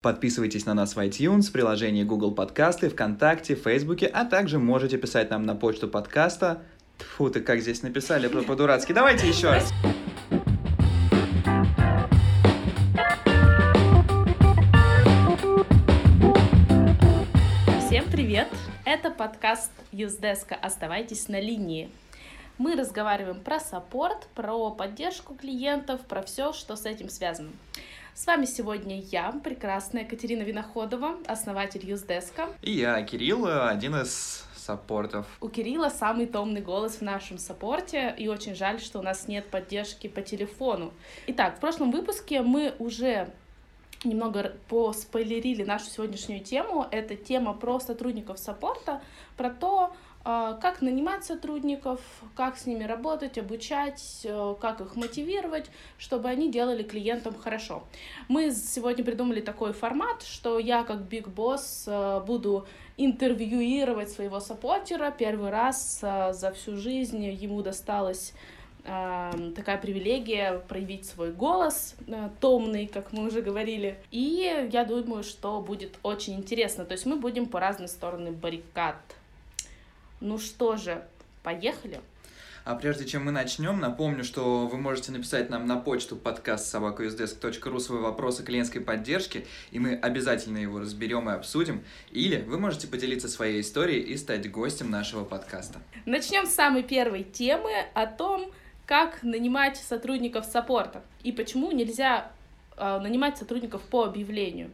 Подписывайтесь на нас в iTunes, приложении Google Подкасты, ВКонтакте, Фейсбуке, а также можете писать нам на почту подкаста. Фу, ты как здесь написали по-дурацки. Давайте еще раз. Всем привет! Это подкаст Юздеска «Оставайтесь на линии». Мы разговариваем про саппорт, про поддержку клиентов, про все, что с этим связано. С вами сегодня я, прекрасная Катерина Виноходова, основатель Юздеска. И я, Кирилл, один из саппортов. У Кирилла самый томный голос в нашем саппорте, и очень жаль, что у нас нет поддержки по телефону. Итак, в прошлом выпуске мы уже немного поспойлерили нашу сегодняшнюю тему. Это тема про сотрудников саппорта, про то, как нанимать сотрудников, как с ними работать, обучать, э, как их мотивировать, чтобы они делали клиентам хорошо. Мы сегодня придумали такой формат, что я как Big Boss э, буду интервьюировать своего саппортера. Первый раз э, за всю жизнь ему досталось такая привилегия проявить свой голос томный, как мы уже говорили. И я думаю, что будет очень интересно. То есть мы будем по разные стороны баррикад ну что же, поехали. А прежде чем мы начнем, напомню, что вы можете написать нам на почту подкаст собакаusdesk.ru свой вопрос о клиентской поддержке, и мы обязательно его разберем и обсудим. Или вы можете поделиться своей историей и стать гостем нашего подкаста. Начнем с самой первой темы о том, как нанимать сотрудников саппорта и почему нельзя э, нанимать сотрудников по объявлению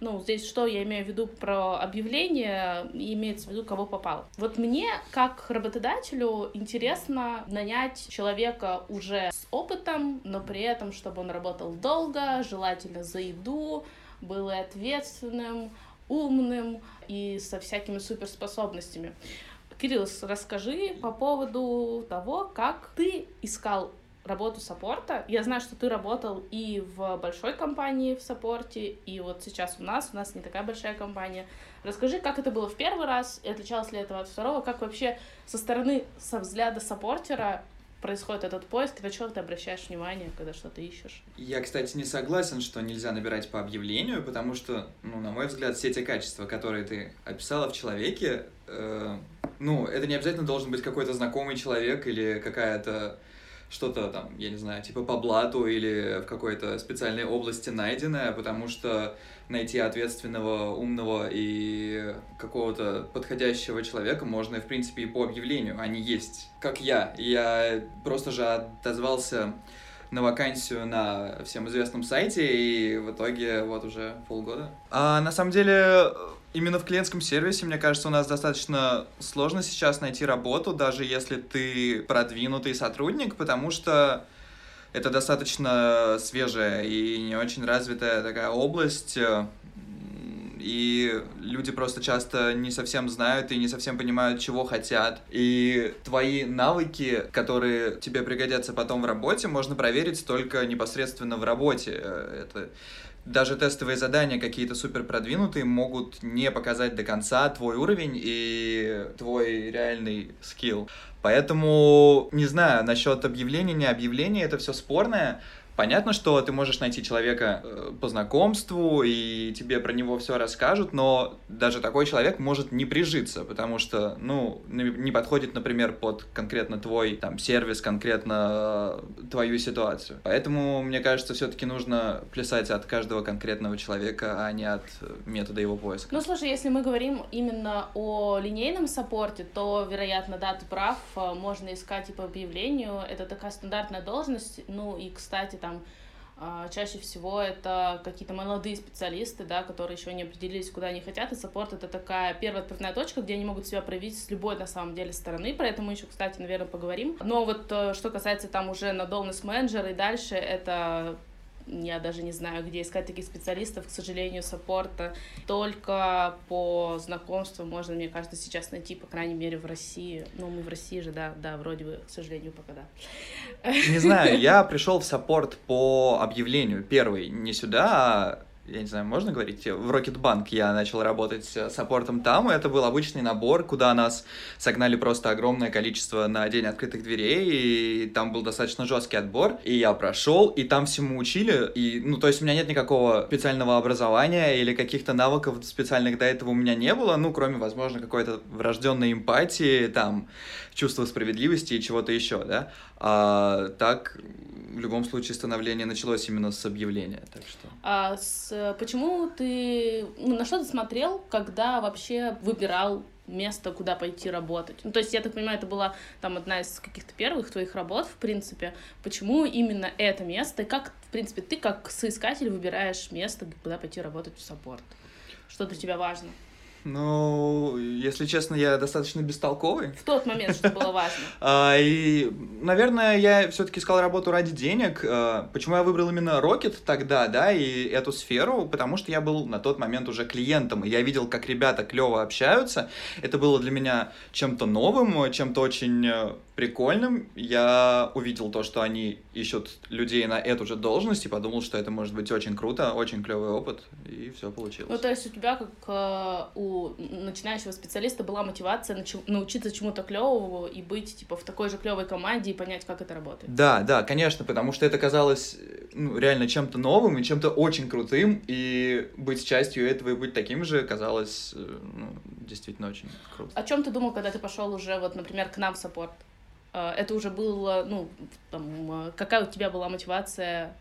ну, здесь что я имею в виду про объявление, имеется в виду, кого попал. Вот мне, как работодателю, интересно нанять человека уже с опытом, но при этом, чтобы он работал долго, желательно за еду, был и ответственным, умным и со всякими суперспособностями. Кирилл, расскажи по поводу того, как ты искал работу саппорта. Я знаю, что ты работал и в большой компании в саппорте, и вот сейчас у нас, у нас не такая большая компания. Расскажи, как это было в первый раз, и отличалось ли это от второго, как вообще со стороны, со взгляда саппортера происходит этот поиск, на что ты обращаешь внимание, когда что-то ищешь? Я, кстати, не согласен, что нельзя набирать по объявлению, потому что, ну, на мой взгляд, все те качества, которые ты описала в человеке, э, ну, это не обязательно должен быть какой-то знакомый человек или какая-то что-то там, я не знаю, типа по блату или в какой-то специальной области найденное, потому что найти ответственного, умного и какого-то подходящего человека можно, в принципе, и по объявлению. Они есть, как я. Я просто же отозвался на вакансию на всем известном сайте, и в итоге вот уже полгода. А на самом деле Именно в клиентском сервисе, мне кажется, у нас достаточно сложно сейчас найти работу, даже если ты продвинутый сотрудник, потому что это достаточно свежая и не очень развитая такая область, и люди просто часто не совсем знают и не совсем понимают, чего хотят. И твои навыки, которые тебе пригодятся потом в работе, можно проверить только непосредственно в работе. Это даже тестовые задания какие-то супер продвинутые могут не показать до конца твой уровень и твой реальный скилл. Поэтому, не знаю, насчет объявления, не объявления, это все спорное. Понятно, что ты можешь найти человека э, по знакомству, и тебе про него все расскажут, но даже такой человек может не прижиться, потому что, ну, не подходит, например, под конкретно твой там сервис, конкретно э, твою ситуацию. Поэтому, мне кажется, все-таки нужно плясать от каждого конкретного человека, а не от метода его поиска. Ну, слушай, если мы говорим именно о линейном саппорте, то, вероятно, да, ты прав, э, можно искать и по объявлению, это такая стандартная должность, ну и, кстати, там а, чаще всего это какие-то молодые специалисты, да, которые еще не определились, куда они хотят, и саппорт — это такая первая отправная точка, где они могут себя проявить с любой, на самом деле, стороны, про это мы еще, кстати, наверное, поговорим. Но вот э, что касается там уже на должность менеджера и дальше, это я даже не знаю, где искать таких специалистов, к сожалению, саппорта. Только по знакомству можно, мне кажется, сейчас найти, по крайней мере, в России. Ну, мы в России же, да, да, вроде бы, к сожалению, пока да. Не знаю, я пришел в саппорт по объявлению, первый, не сюда, а я не знаю, можно говорить, в Рокетбанк я начал работать саппортом там, и это был обычный набор, куда нас согнали просто огромное количество на день открытых дверей, и там был достаточно жесткий отбор, и я прошел, и там всему учили, и, ну, то есть у меня нет никакого специального образования или каких-то навыков специальных до этого у меня не было, ну, кроме, возможно, какой-то врожденной эмпатии, там, чувства справедливости и чего-то еще, да, а так в любом случае становление началось именно с объявления, так что. А с, почему ты, ну, на что ты смотрел, когда вообще выбирал место, куда пойти работать? Ну, то есть, я так понимаю, это была там одна из каких-то первых твоих работ, в принципе. Почему именно это место? И как, в принципе, ты как соискатель выбираешь место, куда пойти работать в саппорт? Что для тебя важно? Ну, если честно, я достаточно бестолковый. В тот момент, что было важно. А, и, наверное, я все-таки искал работу ради денег. А, почему я выбрал именно Rocket тогда, да, и эту сферу? Потому что я был на тот момент уже клиентом, и я видел, как ребята клево общаются. Это было для меня чем-то новым, чем-то очень э, прикольным. Я увидел то, что они ищут людей на эту же должность, и подумал, что это может быть очень круто, очень клевый опыт, и все получилось. Ну, то есть у тебя, как э, у начинающего специалиста, была мотивация научиться чему-то клевому и быть, типа, в такой же клевой команде и понять, как это работает. Да, да, конечно, потому что это казалось ну, реально чем-то новым и чем-то очень крутым, и быть частью этого и быть таким же казалось э, ну, действительно очень круто. О чем ты думал, когда ты пошел уже, вот, например, к нам в саппорт? Э, это уже было, ну, там, э, какая у тебя была мотивация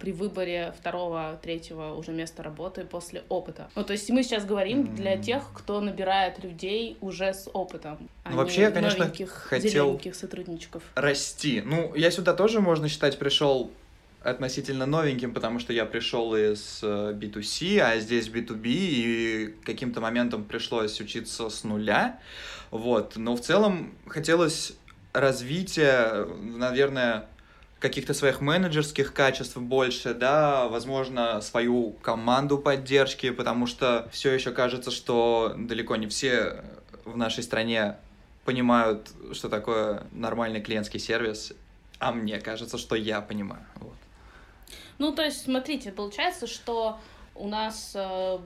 при выборе второго, третьего уже места работы после опыта. Ну, то есть мы сейчас говорим для тех, кто набирает людей уже с опытом, а ну, вообще, я, конечно, новеньких, хотел сотрудничков. Расти. Ну, я сюда тоже, можно считать, пришел относительно новеньким, потому что я пришел из B2C, а здесь B2B, и каким-то моментом пришлось учиться с нуля. Вот. Но в целом хотелось развития, наверное, каких-то своих менеджерских качеств больше, да, возможно, свою команду поддержки, потому что все еще кажется, что далеко не все в нашей стране понимают, что такое нормальный клиентский сервис, а мне кажется, что я понимаю. Вот. Ну, то есть, смотрите, получается, что у нас э,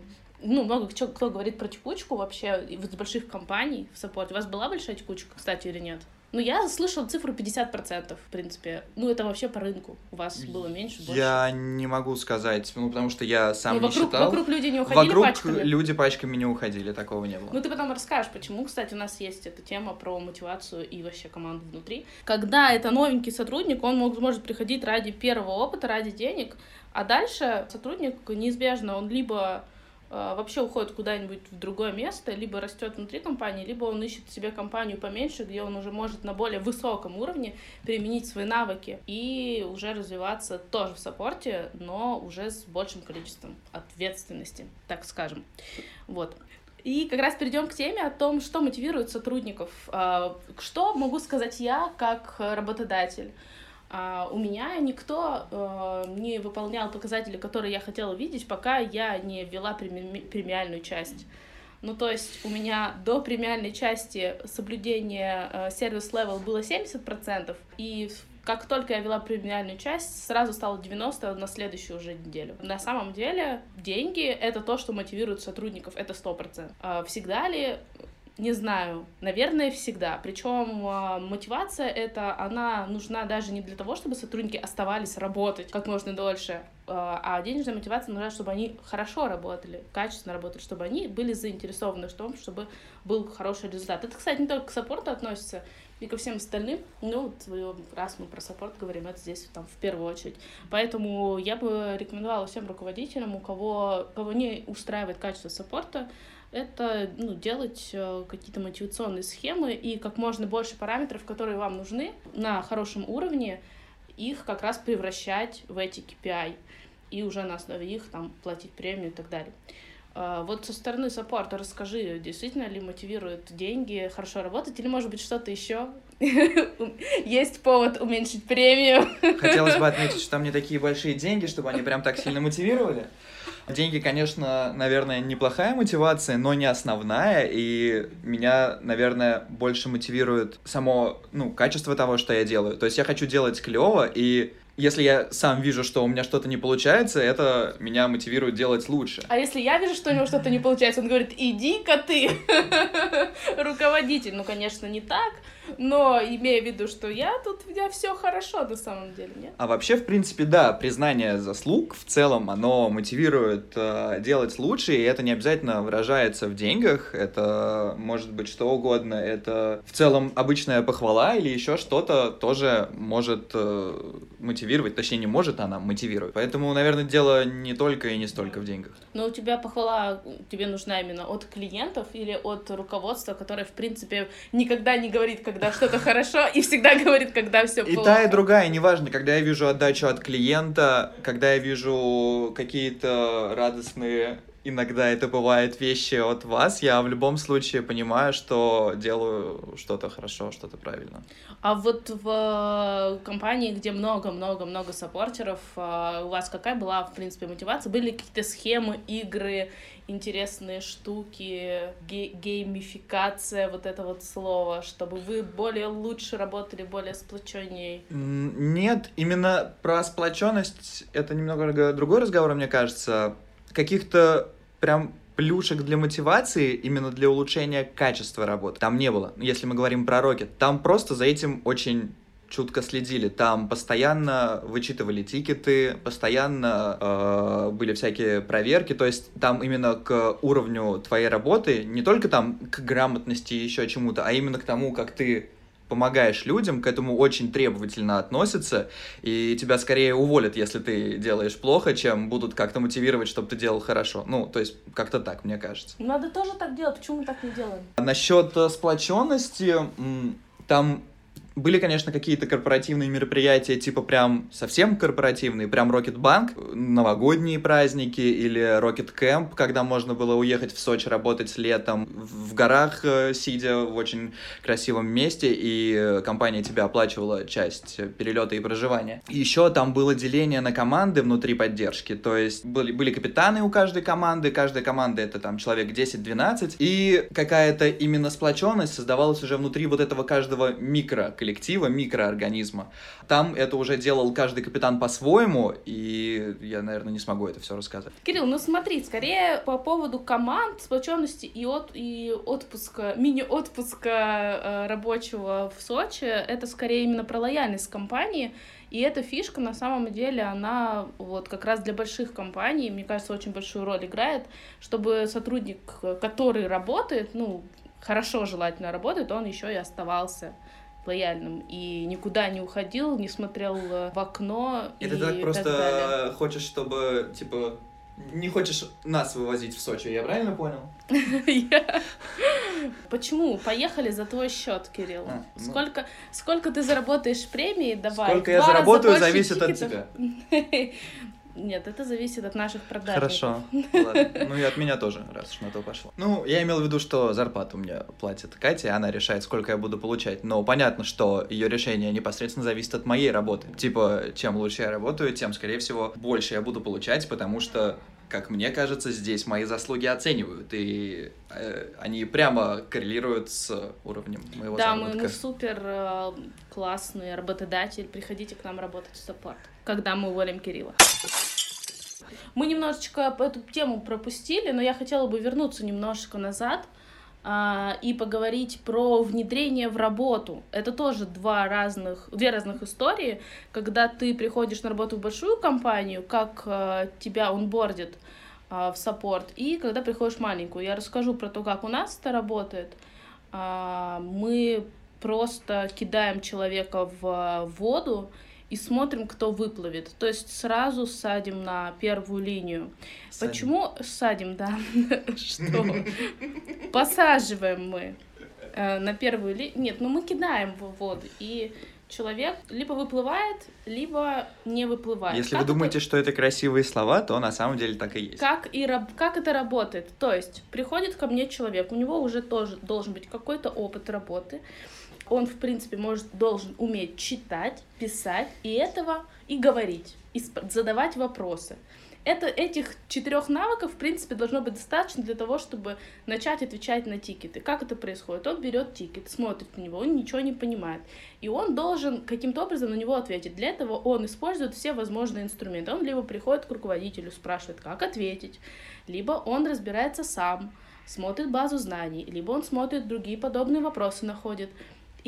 ну, много кто, говорит про текучку вообще из больших компаний в саппорте. У вас была большая текучка, кстати, или нет? Ну, я слышала цифру 50%, в принципе. Ну, это вообще по рынку. У вас было меньше, больше? Я не могу сказать, ну, потому что я сам ну, не вокруг, считал. Вокруг люди не уходили Вокруг пачками? люди пачками не уходили, такого не было. Ну, ты потом расскажешь, почему, кстати, у нас есть эта тема про мотивацию и вообще команду внутри. Когда это новенький сотрудник, он мог, может приходить ради первого опыта, ради денег, а дальше сотрудник неизбежно, он либо вообще уходит куда-нибудь в другое место, либо растет внутри компании, либо он ищет себе компанию поменьше, где он уже может на более высоком уровне применить свои навыки и уже развиваться тоже в саппорте, но уже с большим количеством ответственности, так скажем. Вот. И как раз перейдем к теме о том, что мотивирует сотрудников. Э, что могу сказать я как работодатель? А у меня никто э, не выполнял показатели, которые я хотела видеть, пока я не ввела преми премиальную часть. Ну, то есть у меня до премиальной части соблюдение э, service level было 70%, и как только я вела премиальную часть, сразу стало 90 на следующую уже неделю. На самом деле деньги — это то, что мотивирует сотрудников, это 100%. А всегда ли не знаю, наверное, всегда. Причем а, мотивация это, она нужна даже не для того, чтобы сотрудники оставались работать как можно дольше, а, а денежная мотивация нужна, чтобы они хорошо работали, качественно работали, чтобы они были заинтересованы в том, чтобы был хороший результат. Это, кстати, не только к саппорту относится, и ко всем остальным. Ну, вот, раз мы про саппорт говорим, это здесь там в первую очередь. Поэтому я бы рекомендовала всем руководителям, у кого, кого не устраивает качество саппорта, это ну, делать э, какие-то мотивационные схемы и как можно больше параметров, которые вам нужны на хорошем уровне, их как раз превращать в эти KPI и уже на основе их там платить премию и так далее. А, вот со стороны саппорта расскажи, действительно ли мотивирует деньги хорошо работать, или, может быть, что-то еще? Есть повод уменьшить премию. Хотелось бы отметить, что там не такие большие деньги, чтобы они прям так сильно мотивировали. Деньги, конечно, наверное, неплохая мотивация, но не основная, и меня, наверное, больше мотивирует само, ну, качество того, что я делаю. То есть я хочу делать клево, и если я сам вижу, что у меня что-то не получается, это меня мотивирует делать лучше. А если я вижу, что у него что-то не получается, он говорит, иди-ка ты, руководитель. Ну, конечно, не так, но имея в виду, что я тут, у меня все хорошо на самом деле, нет? А вообще, в принципе, да, признание заслуг в целом, оно мотивирует э, делать лучше, и это не обязательно выражается в деньгах, это может быть что угодно, это в целом обычная похвала или еще что-то тоже может э, мотивировать, точнее не может, она мотивирует. Поэтому, наверное, дело не только и не столько в деньгах. Но у тебя похвала тебе нужна именно от клиентов или от руководства, которое, в принципе, никогда не говорит, когда что-то хорошо, и всегда говорит, когда все плохо. И та, и другая, неважно, когда я вижу отдачу от клиента, когда я вижу какие-то радостные иногда это бывает вещи от вас, я в любом случае понимаю, что делаю что-то хорошо, что-то правильно. А вот в компании, где много-много-много саппортеров, а, у вас какая была, в принципе, мотивация? Были какие-то схемы, игры, интересные штуки, ге геймификация, вот это вот слово, чтобы вы более лучше работали, более сплоченнее? Нет, именно про сплоченность это немного другой разговор, мне кажется. Каких-то прям плюшек для мотивации, именно для улучшения качества работы, там не было. Если мы говорим про Rocket, там просто за этим очень чутко следили. Там постоянно вычитывали тикеты, постоянно э, были всякие проверки. То есть там именно к уровню твоей работы, не только там к грамотности и еще чему-то, а именно к тому, как ты помогаешь людям, к этому очень требовательно относятся, и тебя скорее уволят, если ты делаешь плохо, чем будут как-то мотивировать, чтобы ты делал хорошо. Ну, то есть, как-то так, мне кажется. Надо тоже так делать, почему мы так не делаем? Насчет э, сплоченности, там были, конечно, какие-то корпоративные мероприятия, типа прям совсем корпоративные, прям Rocket Bank, новогодние праздники или Rocket Camp, когда можно было уехать в Сочи работать летом, в горах, э, сидя в очень красивом месте, и компания тебе оплачивала часть перелета и проживания. Еще там было деление на команды внутри поддержки, то есть были, были капитаны у каждой команды, каждая команда это там человек 10-12, и какая-то именно сплоченность создавалась уже внутри вот этого каждого микро коллектива, микроорганизма. Там это уже делал каждый капитан по-своему, и я, наверное, не смогу это все рассказать. Кирилл, ну смотри, скорее по поводу команд, сплоченности и, от, и отпуска, мини-отпуска э, рабочего в Сочи, это скорее именно про лояльность компании, и эта фишка, на самом деле, она вот как раз для больших компаний, мне кажется, очень большую роль играет, чтобы сотрудник, который работает, ну, хорошо желательно работает, он еще и оставался лояльным и никуда не уходил, не смотрел э, в окно. И, и ты так просто далее. хочешь, чтобы, типа, не хочешь нас вывозить в Сочи, я правильно понял? Почему? Поехали за твой счет, Кирилл. А, ну. сколько, сколько ты заработаешь премии, давай. Сколько я заработаю, зависит от тебя. Нет, это зависит от наших продаж. Хорошо. Ладно. Ну и от меня тоже, раз уж на то пошло. Ну, я имел в виду, что зарплату мне платит Катя, она решает, сколько я буду получать. Но понятно, что ее решение непосредственно зависит от моей работы. Типа, чем лучше я работаю, тем, скорее всего, больше я буду получать, потому что как мне кажется, здесь мои заслуги оценивают, и э, они прямо коррелируют с уровнем моего да, заработка. Да, мы, мы супер э, классный работодатель, приходите к нам работать в саппорт, когда мы уволим Кирилла. Мы немножечко эту тему пропустили, но я хотела бы вернуться немножечко назад и поговорить про внедрение в работу. Это тоже два разных, две разных истории, когда ты приходишь на работу в большую компанию, как а, тебя онбордит а, в саппорт, и когда приходишь в маленькую. Я расскажу про то, как у нас это работает. А, мы просто кидаем человека в воду, и смотрим, кто выплывет. То есть сразу садим на первую линию. Садим. Почему садим, да? Что? Посаживаем мы э, на первую линию. Нет, ну мы кидаем в воду. И человек либо выплывает, либо не выплывает. Если как вы думаете, это... что это красивые слова, то на самом деле так и есть. Как, и раб... как это работает? То есть приходит ко мне человек, у него уже тоже должен быть какой-то опыт работы, он, в принципе, может, должен уметь читать, писать, и этого и говорить, и задавать вопросы. Это, этих четырех навыков, в принципе, должно быть достаточно для того, чтобы начать отвечать на тикеты. Как это происходит? Он берет тикет, смотрит на него, он ничего не понимает. И он должен каким-то образом на него ответить. Для этого он использует все возможные инструменты. Он либо приходит к руководителю, спрашивает, как ответить, либо он разбирается сам, смотрит базу знаний, либо он смотрит другие подобные вопросы, находит.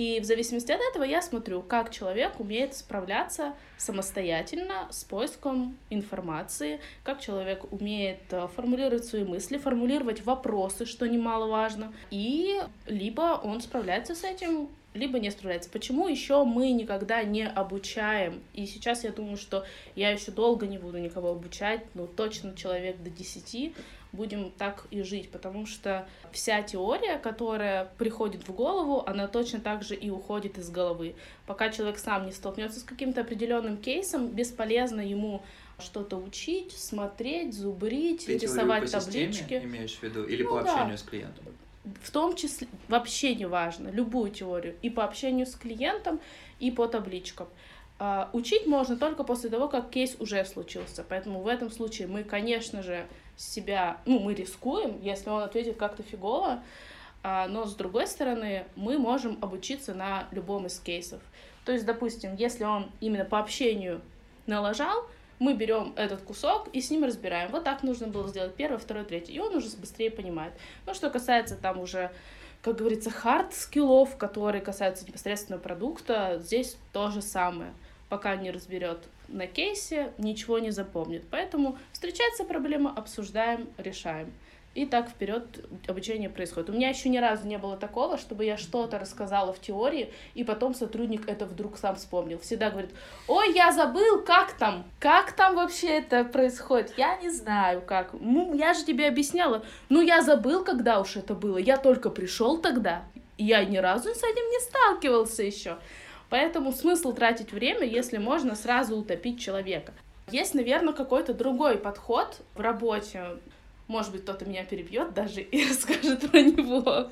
И в зависимости от этого я смотрю, как человек умеет справляться самостоятельно с поиском информации, как человек умеет э, формулировать свои мысли, формулировать вопросы, что немаловажно, и либо он справляется с этим, либо не справляется. Почему еще мы никогда не обучаем? И сейчас я думаю, что я еще долго не буду никого обучать, но точно человек до 10 будем так и жить, потому что вся теория, которая приходит в голову, она точно так же и уходит из головы. Пока человек сам не столкнется с каким-то определенным кейсом, бесполезно ему что-то учить, смотреть, зубрить, Ты рисовать по таблички. Системе, имеешь в виду, или ну, по общению да. с клиентом? В том числе, вообще не важно, любую теорию, и по общению с клиентом, и по табличкам. Uh, учить можно только после того, как кейс уже случился. Поэтому в этом случае мы, конечно же, себя, ну, мы рискуем, если он ответит как-то фигово, а, но с другой стороны, мы можем обучиться на любом из кейсов. То есть, допустим, если он именно по общению налажал, мы берем этот кусок и с ним разбираем. Вот так нужно было сделать первое, второе, третье. И он уже быстрее понимает. Ну, что касается там уже, как говорится, hard skill ов, которые касаются непосредственно продукта, здесь то же самое. Пока не разберет на кейсе, ничего не запомнит. Поэтому встречается проблема, обсуждаем, решаем. И так вперед обучение происходит. У меня еще ни разу не было такого, чтобы я что-то рассказала в теории, и потом сотрудник это вдруг сам вспомнил. Всегда говорит, ой, я забыл, как там? Как там вообще это происходит? Я не знаю, как. Ну, я же тебе объясняла. Ну, я забыл, когда уж это было. Я только пришел тогда. Я ни разу с этим не сталкивался еще. Поэтому смысл тратить время, если можно сразу утопить человека. Есть, наверное, какой-то другой подход в работе. Может быть, кто-то меня перебьет даже и расскажет про него.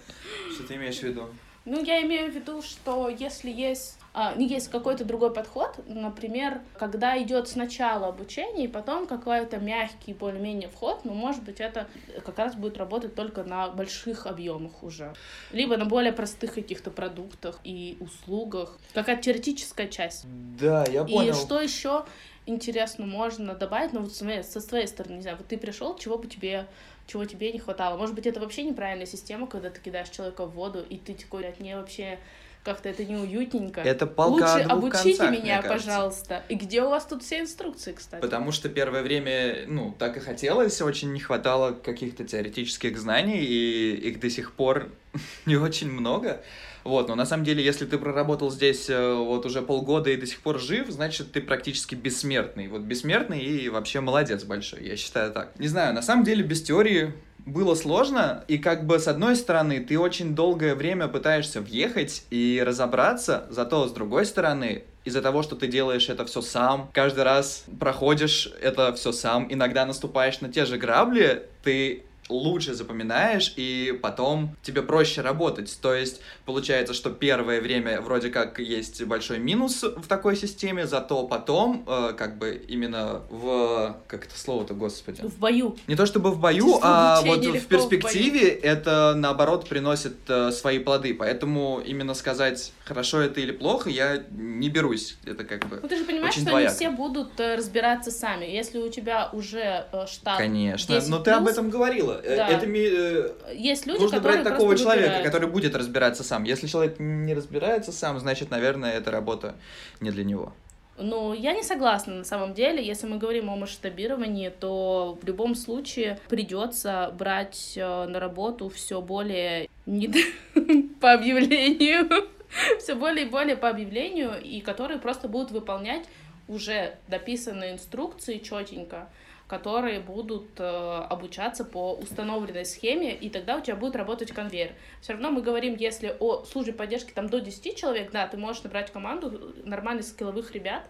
Что ты имеешь в виду? Ну, я имею в виду, что если есть а, ну, есть какой-то другой подход, например, когда идет сначала обучение, и потом какой-то мягкий более-менее вход, но, может быть, это как раз будет работать только на больших объемах уже. Либо на более простых каких-то продуктах и услугах. Какая-то теоретическая часть. Да, я понял. И что еще интересно можно добавить, ну, вот со своей стороны, не знаю, вот ты пришел, чего бы тебе чего тебе не хватало. Может быть, это вообще неправильная система, когда ты кидаешь человека в воду, и ты такой, от нее вообще как-то это неуютненько. Это полка Лучше о двух обучите концах, меня, пожалуйста. И где у вас тут все инструкции, кстати? Потому что первое время, ну, так и хотелось, очень не хватало каких-то теоретических знаний, и их до сих пор не очень много. Вот, но на самом деле, если ты проработал здесь э, вот уже полгода и до сих пор жив, значит, ты практически бессмертный. Вот бессмертный и вообще молодец большой, я считаю так. Не знаю, на самом деле без теории было сложно, и как бы с одной стороны ты очень долгое время пытаешься въехать и разобраться, зато с другой стороны из-за того, что ты делаешь это все сам, каждый раз проходишь это все сам, иногда наступаешь на те же грабли, ты лучше запоминаешь, и потом тебе проще работать. То есть получается, что первое время вроде как есть большой минус в такой системе, зато потом, э, как бы именно в... Как это слово-то, господи? В бою. Не то чтобы в бою, а вот в перспективе в это, наоборот, приносит э, свои плоды. Поэтому именно сказать, хорошо это или плохо, я не берусь. Это как бы Ну ты же понимаешь, что двояко. не все будут э, разбираться сами. Если у тебя уже э, штат Конечно, но ты об этом говорила. Э, да. Это э, есть люди, нужно брать такого человека, выбирают. который будет разбираться сам. Если человек не разбирается сам, значит, наверное, эта работа не для него. Ну, я не согласна на самом деле. Если мы говорим о масштабировании, то в любом случае придется брать э, на работу все более не по объявлению, все более и более по объявлению, и которые просто будут выполнять уже дописанные инструкции четенько которые будут э, обучаться по установленной схеме, и тогда у тебя будет работать конвейер. Все равно мы говорим, если о службе поддержки там до 10 человек, да, ты можешь набрать команду нормальных скилловых ребят,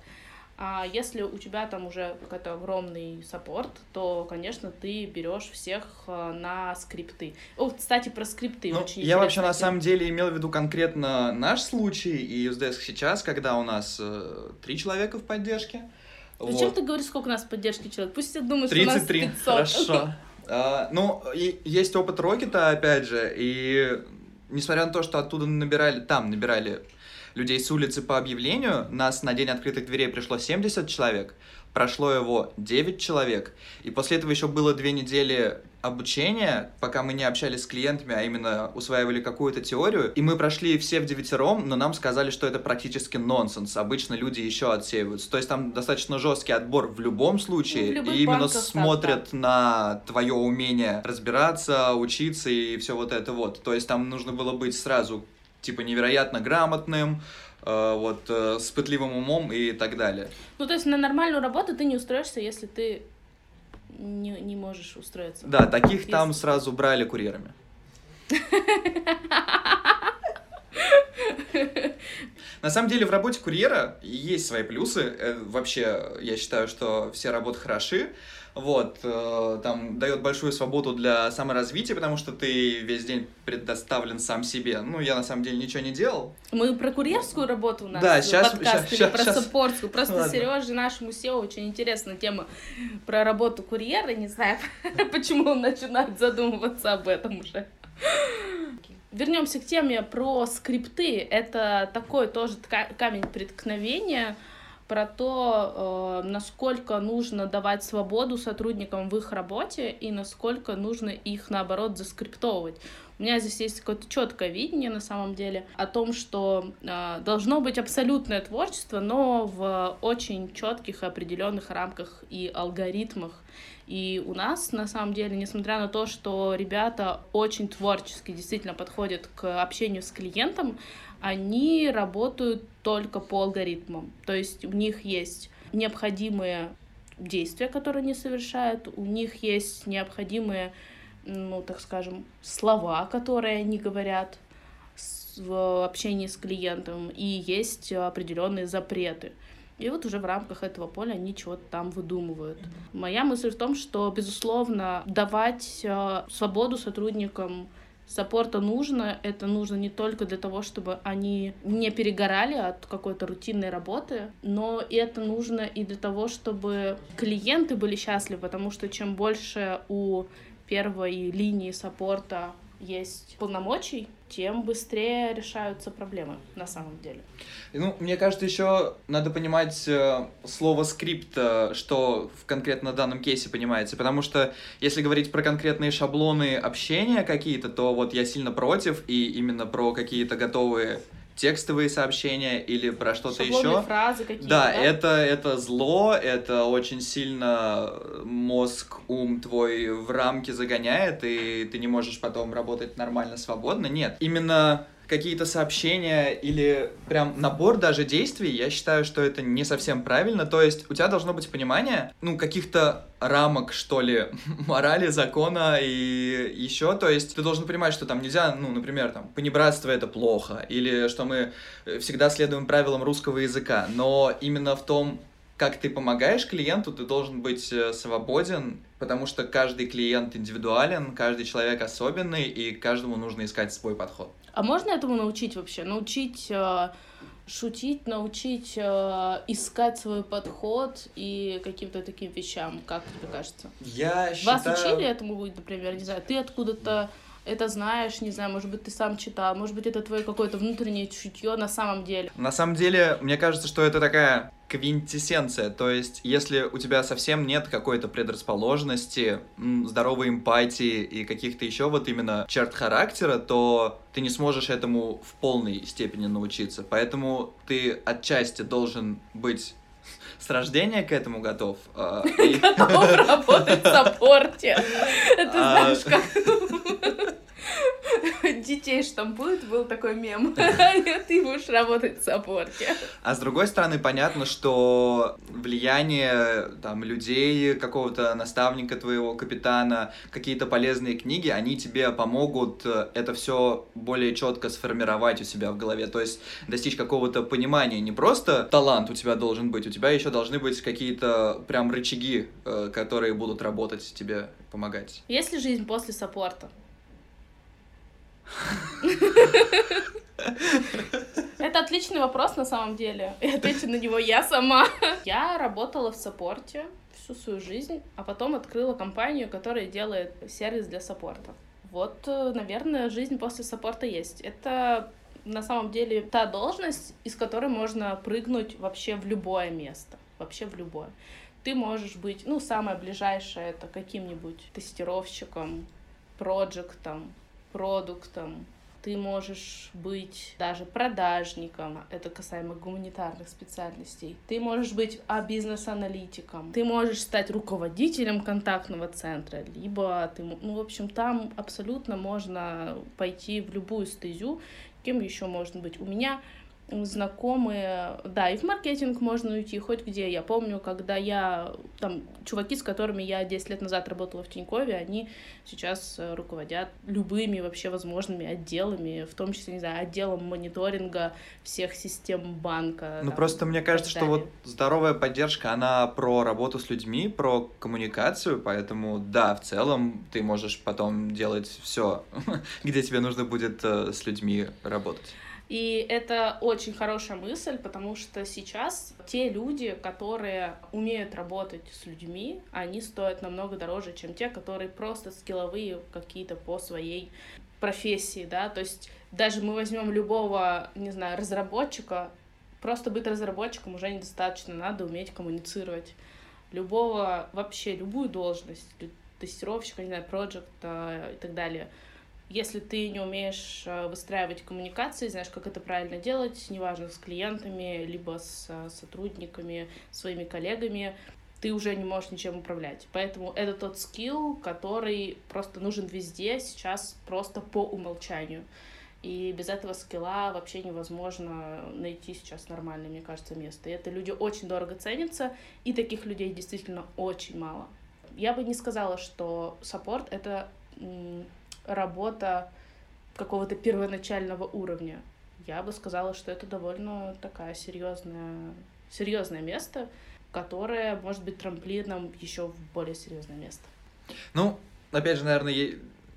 а если у тебя там уже какой-то огромный саппорт, то, конечно, ты берешь всех э, на скрипты. О, кстати, про скрипты ну, очень Я вообще на самом деле имел в виду конкретно наш случай и USDS сейчас, когда у нас э, три человека в поддержке. Зачем ты говоришь, сколько у нас поддержки человек? Пусть все думают, что у нас 33, 500. хорошо. А, ну, и есть опыт Рокета, опять же, и несмотря на то, что оттуда набирали, там набирали людей с улицы по объявлению, нас на день открытых дверей пришло 70 человек, прошло его 9 человек, и после этого еще было две недели обучения, пока мы не общались с клиентами, а именно усваивали какую-то теорию, и мы прошли все в девятером, но нам сказали, что это практически нонсенс, обычно люди еще отсеиваются, то есть там достаточно жесткий отбор в любом случае, Ну, и именно банках так, смотрят на твое умение разбираться, учиться и все вот это вот, то есть там нужно было быть сразу типа невероятно грамотным, э, вот э, с пытливым умом и так далее. Ну, то есть на нормальную работу ты не устроишься, если ты не, не можешь устроиться. Да, таких там Если- сразу брали курьерами. На самом деле в работе курьера есть свои плюсы. Э, Вообще, я считаю, что все работы хороши. Вот, э, там дает большую свободу для саморазвития, потому что ты весь день предоставлен сам себе. Ну, я на самом деле ничего не делал. Мы про курьерскую работу у нас Да, щас- подкаст щас- или про щас. саппортскую. Просто Ладно. Сереже нашему SEO очень интересна тема про работу курьера. Не знаю, почему он начинает задумываться об этом уже. Вернемся к теме про скрипты. Это такой тоже камень преткновения про то, э, насколько нужно давать свободу сотрудникам в их работе и насколько нужно их, наоборот, заскриптовывать. У меня здесь есть какое-то четкое видение на самом деле о том, что э, должно быть абсолютное творчество, но в очень четких определенных рамках и алгоритмах. И у нас, на самом деле, несмотря на то, что ребята очень творчески действительно подходят к общению с клиентом, они работают только по алгоритмам. То есть у них есть необходимые действия, которые они совершают, у них есть необходимые, ну, так скажем, слова, которые они говорят в общении с клиентом, и есть определенные запреты. И вот уже в рамках этого поля они чего-то там выдумывают. Моя мысль в том, что, безусловно, давать э, свободу сотрудникам саппорта нужно. Это нужно не только для того, чтобы они не перегорали от какой-то рутинной работы, но и это нужно и для того, чтобы клиенты были счастливы, потому что чем больше у первой линии саппорта есть полномочий, тем быстрее решаются проблемы на самом деле. Ну, мне кажется, еще надо понимать э, слово скрипт, э, что в конкретно данном кейсе понимается, потому что если говорить про конкретные шаблоны общения какие-то, то вот я сильно против, и именно про какие-то готовые текстовые сообщения или про что-то еще. фразы какие-то. Да, это, это зло, это очень сильно мозг, ум твой в рамки загоняет, и ты не можешь потом работать нормально, свободно. Нет, именно какие-то сообщения или прям набор даже действий, я считаю, что это не совсем правильно. То есть у тебя должно быть понимание, ну, каких-то рамок, что ли, морали, закона и еще. То есть ты должен понимать, что там нельзя, ну, например, там, понебратство это плохо, или что мы э, всегда следуем правилам русского языка. Но именно в том, как ты помогаешь клиенту, ты должен быть э, свободен, потому что каждый клиент индивидуален, каждый человек особенный, и каждому нужно искать свой подход. А можно этому научить вообще? Научить э, шутить, научить э, искать свой подход и каким-то таким вещам, как тебе кажется? Я Вас учили этому, например, не знаю, ты откуда-то это знаешь, не знаю, может быть, ты сам читал, может быть, это твое какое-то внутреннее чутье на самом деле. На самом деле, мне кажется, что это такая квинтэссенция, то есть если у тебя совсем нет какой-то предрасположенности, здоровой эмпатии и каких-то еще вот именно черт характера, то ты не сможешь этому в полной степени научиться. Поэтому ты отчасти должен быть с рождения к этому готов. а, Готов работать в саппорте. Это А. знаешь, как детей штампуют, был такой мем. Ты будешь работать в саппорте. А с другой стороны, понятно, что влияние там людей, какого-то наставника твоего, капитана, какие-то полезные книги, они тебе помогут э, это все более четко сформировать у себя в голове. То есть достичь какого-то понимания. Не просто талант у тебя должен быть, у тебя еще должны быть какие-то прям рычаги, э, которые будут работать тебе, помогать. Есть ли жизнь после саппорта? Это отличный вопрос на самом деле. И отвечу на него я сама. Я работала в саппорте всю свою жизнь, а потом открыла компанию, которая делает сервис для саппорта. Вот, э, наверное, жизнь после саппорта есть. Это на самом деле та должность, из которой можно прыгнуть вообще в любое место. Вообще в любое. Ты можешь быть, ну, самое ближайшее это каким-нибудь тестировщиком, проектом, продуктом, ты можешь быть даже продажником, это касаемо гуманитарных специальностей, ты можешь быть а бизнес-аналитиком, ты можешь стать руководителем контактного центра, либо ты, ну, в общем, там абсолютно можно пойти в любую стезю, кем еще можно быть. У меня знакомые, да, и в маркетинг можно уйти хоть где. Я помню, когда я, там, чуваки, с которыми я 10 лет назад работала в Тинькове, они сейчас э, руководят любыми вообще возможными отделами, в том числе, не знаю, отделом мониторинга всех систем банка. Ну, там, просто мне кажется, что вот здоровая поддержка, она про работу с людьми, про коммуникацию, поэтому, да, в целом ты можешь потом делать все, где тебе нужно будет э, с людьми работать. И это очень хорошая мысль, потому что сейчас те люди, которые умеют работать с людьми, они стоят намного дороже, чем те, которые просто скилловые какие-то по своей профессии, да, то есть даже мы возьмем любого, не знаю, разработчика, просто быть разработчиком уже недостаточно, надо уметь коммуницировать. Любого, вообще любую должность, тестировщика, не знаю, проект и так далее — если ты не умеешь э, выстраивать коммуникации, знаешь, как это правильно делать, неважно, с клиентами, либо с э, сотрудниками, своими коллегами, ты уже не можешь ничем управлять. Поэтому это тот скилл, который просто нужен везде сейчас просто по умолчанию. И без этого скилла вообще невозможно найти сейчас нормальное, мне кажется, место. И это люди очень дорого ценятся, и таких людей действительно очень мало. Я бы не сказала, что саппорт — это работа какого-то первоначального уровня. Я бы сказала, что это довольно такая серьезная, серьезное место, которое может быть трамплином еще в более серьезное место. Ну, опять же, наверное,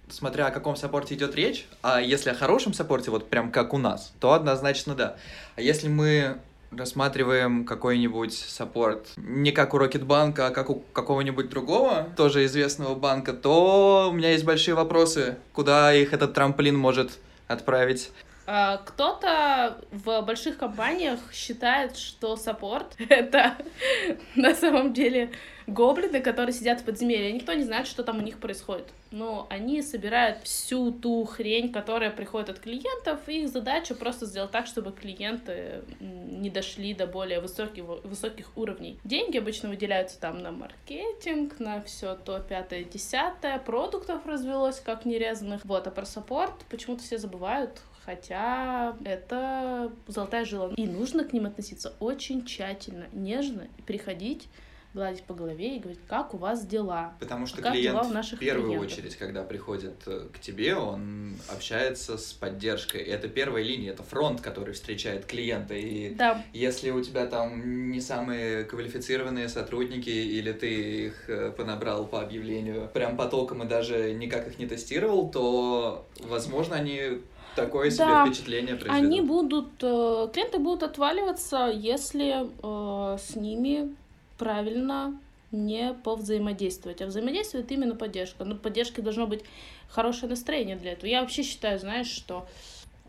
смотря о каком саппорте идет речь, а если о хорошем саппорте, вот прям как у нас, то однозначно да. А если мы рассматриваем какой-нибудь саппорт не как у Рокетбанка, а как у какого-нибудь другого, тоже известного банка, то у меня есть большие вопросы, куда их этот трамплин может отправить. А, кто-то в больших компаниях считает, что саппорт — это на самом деле гоблины, которые сидят в подземелье. Никто не знает, что там у них происходит. Но они собирают всю ту хрень, которая приходит от клиентов, и их задача просто сделать так, чтобы клиенты не дошли до более высоких, высоких уровней. Деньги обычно выделяются там на маркетинг, на все то пятое, десятое, продуктов развелось как нерезанных. Вот, а про саппорт почему-то все забывают, хотя это золотая жила. И нужно к ним относиться очень тщательно, нежно и приходить гладить по голове и говорить, как у вас дела? Потому что а клиент в первую клиентов? очередь, когда приходит э, к тебе, он общается с поддержкой. И это первая линия, это фронт, который встречает клиента. И да. если у тебя там не самые квалифицированные сотрудники, или ты их э, понабрал по объявлению прям потоком и даже никак их не тестировал, то, возможно, они такое себе да, впечатление произведут. Они будут, э, клиенты будут отваливаться, если э, с ними правильно не повзаимодействовать, а взаимодействует именно поддержка. Но поддержки должно быть хорошее настроение для этого. Я вообще считаю, знаешь, что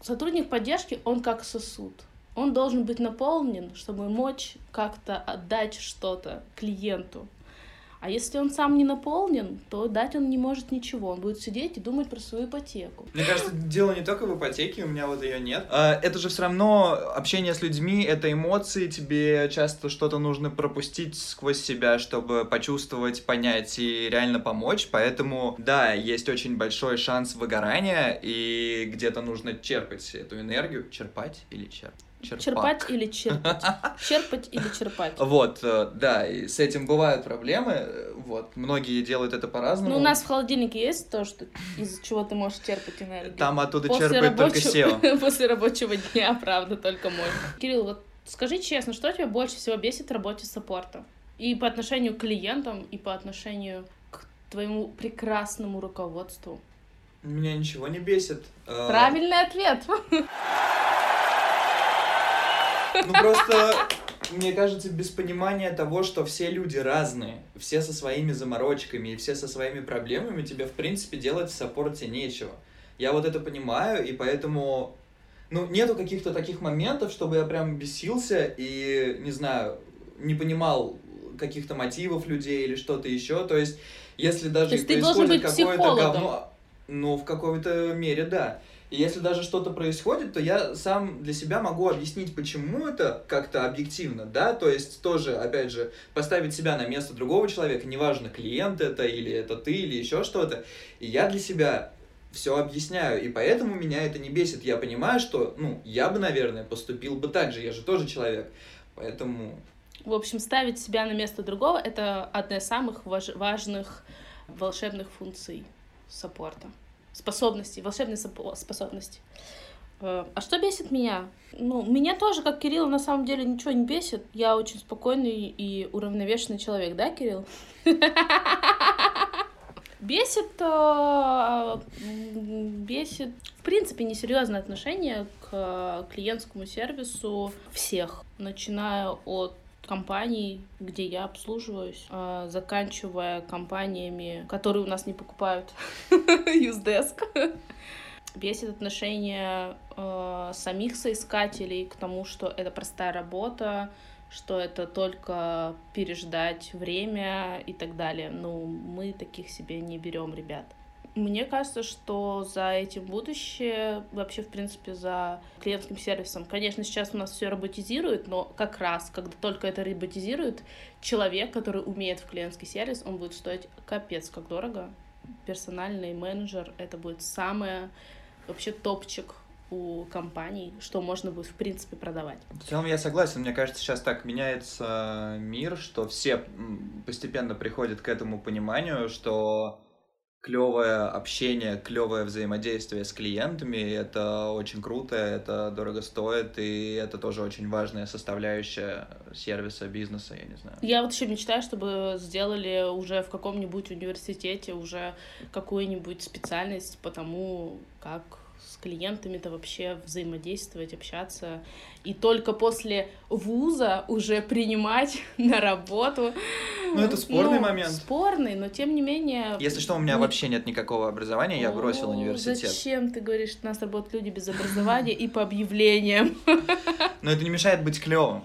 сотрудник поддержки, он как сосуд. Он должен быть наполнен, чтобы мочь как-то отдать что-то клиенту. А если он сам не наполнен, то дать он не может ничего. Он будет сидеть и думать про свою ипотеку. Мне кажется, дело не только в ипотеке, у меня вот ее нет. А, это же все равно общение с людьми, это эмоции, тебе часто что-то нужно пропустить сквозь себя, чтобы почувствовать, понять и реально помочь. Поэтому, да, есть очень большой шанс выгорания, и где-то нужно черпать эту энергию. Черпать или черпать? Черпак. Черпать или черпать. Черпать или черпать. Вот, э, да, и с этим бывают проблемы. Вот, многие делают это по-разному. Ну, у нас в холодильнике есть то, что из чего ты можешь черпать энергию. Там оттуда После черпает рабочего... только SEO. После рабочего дня, правда, только мой. Кирилл, вот скажи честно, что тебя больше всего бесит в работе саппорта? И по отношению к клиентам, и по отношению к твоему прекрасному руководству. Меня ничего не бесит. Э, Правильный ответ. Ну просто, мне кажется, без понимания того, что все люди разные, все со своими заморочками и все со своими проблемами, тебе, в принципе, делать в саппорте нечего. Я вот это понимаю, и поэтому, ну, нету каких-то таких моментов, чтобы я прям бесился и, не знаю, не понимал каких-то мотивов людей или что-то еще. То есть, если даже То есть ты должен быть какое-то психологом. говно, ну, в какой-то мере, да. И если даже что-то происходит, то я сам для себя могу объяснить, почему это как-то объективно, да, то есть тоже, опять же, поставить себя на место другого человека, неважно, клиент это или это ты, или еще что-то, и я для себя все объясняю, и поэтому меня это не бесит. Я понимаю, что, ну, я бы, наверное, поступил бы так же, я же тоже человек, поэтому... В общем, ставить себя на место другого — это одна из самых важ- важных волшебных функций саппорта. Способностей, волшебной сапо- способности. Э, А что бесит меня? Ну, меня тоже, как Кирилл, на самом деле ничего не бесит. Я очень спокойный и уравновешенный человек, да, Кирилл? Бесит, э, бесит, в принципе, несерьезное отношение к клиентскому сервису всех, начиная от компаний, где я обслуживаюсь, э, заканчивая компаниями, которые у нас не покупают Юздеск. Бесит отношение э, самих соискателей к тому, что это простая работа, что это только переждать время и так далее. Ну, мы таких себе не берем, ребят. Мне кажется, что за этим будущее, вообще, в принципе, за клиентским сервисом. Конечно, сейчас у нас все роботизирует, но как раз, когда только это роботизирует, человек, который умеет в клиентский сервис, он будет стоить капец как дорого. Персональный менеджер — это будет самое вообще топчик у компаний, что можно будет, в принципе, продавать. В целом я согласен, мне кажется, сейчас так меняется мир, что все постепенно приходят к этому пониманию, что клевое общение, клевое взаимодействие с клиентами, это очень круто, это дорого стоит, и это тоже очень важная составляющая сервиса, бизнеса, я не знаю. Я вот еще мечтаю, чтобы сделали уже в каком-нибудь университете уже какую-нибудь специальность по тому, как с клиентами-то вообще взаимодействовать, общаться. И только после вуза уже принимать на работу. Ну, это спорный Ну, момент. Спорный, но тем не менее... Если что, у меня не- вообще нет никакого образования, я бросил О, университет. Зачем ты говоришь, что у нас работают люди без образования и по объявлениям? Но это не мешает быть клевым.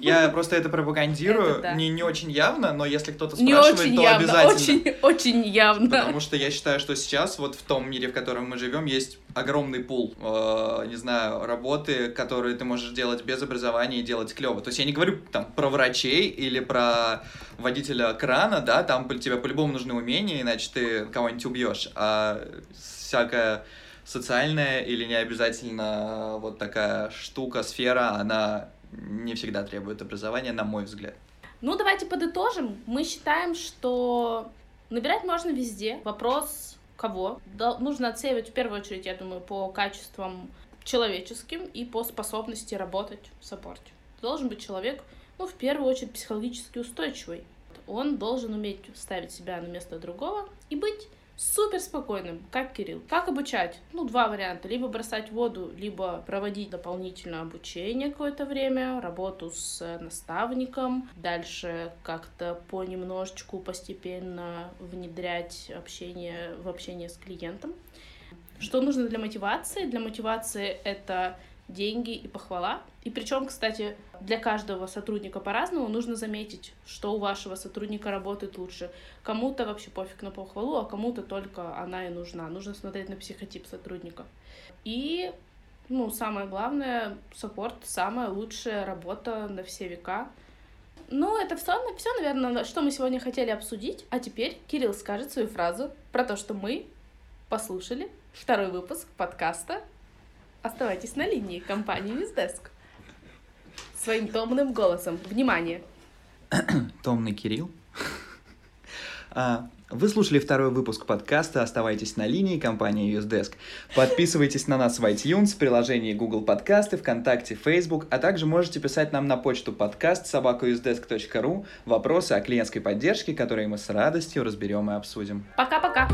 Я просто это пропагандирую, Это да. не, не очень явно, но если кто-то Не спрашивает, очень то явно, обязательно. очень, очень явно. Потому что я считаю, что сейчас, вот в том мире, в котором мы живем, есть огромный пул, э, не знаю, работы, которые ты можешь делать без образования и делать клево. То есть я не говорю там про врачей или про водителя крана, да, там тебе по-любому нужны умения, иначе ты кого-нибудь убьешь. А всякая социальная или не обязательно вот такая штука, сфера, она не всегда требует образования, на мой взгляд. Ну, давайте подытожим. Мы считаем, что набирать можно везде. Вопрос кого. Нужно оценивать в первую очередь, я думаю, по качествам человеческим и по способности работать в саппорте. Должен быть человек, ну, в первую очередь, психологически устойчивый. Он должен уметь ставить себя на место другого и быть супер спокойным, как Кирилл. Как обучать? Ну, два варианта. Либо бросать воду, либо проводить дополнительное обучение какое-то время, работу с э, наставником, дальше как-то понемножечку, постепенно внедрять общение в общение с клиентом. Что нужно для мотивации? Для мотивации это деньги и похвала. И причем, кстати, для каждого сотрудника по-разному нужно заметить, что у вашего сотрудника работает лучше. Кому-то вообще пофиг на похвалу, а кому-то только она и нужна. Нужно смотреть на психотип сотрудника. И, ну, самое главное, саппорт — самая лучшая работа на все века. Ну, это все, все, наверное, что мы сегодня хотели обсудить. А теперь Кирилл скажет свою фразу про то, что мы послушали второй выпуск подкаста «Оставайтесь на линии» компании Виздеск. Своим томным голосом. Внимание! Томный Кирилл. А, Вы слушали второй выпуск подкаста «Оставайтесь на линии» компании USDesk. Подписывайтесь на нас в iTunes, в приложении Google Подкасты, ВКонтакте, Facebook, а также можете писать нам на почту подкаст собакаusdesk.ru вопросы о клиентской поддержке, которые мы с радостью разберем и обсудим. Пока-пока!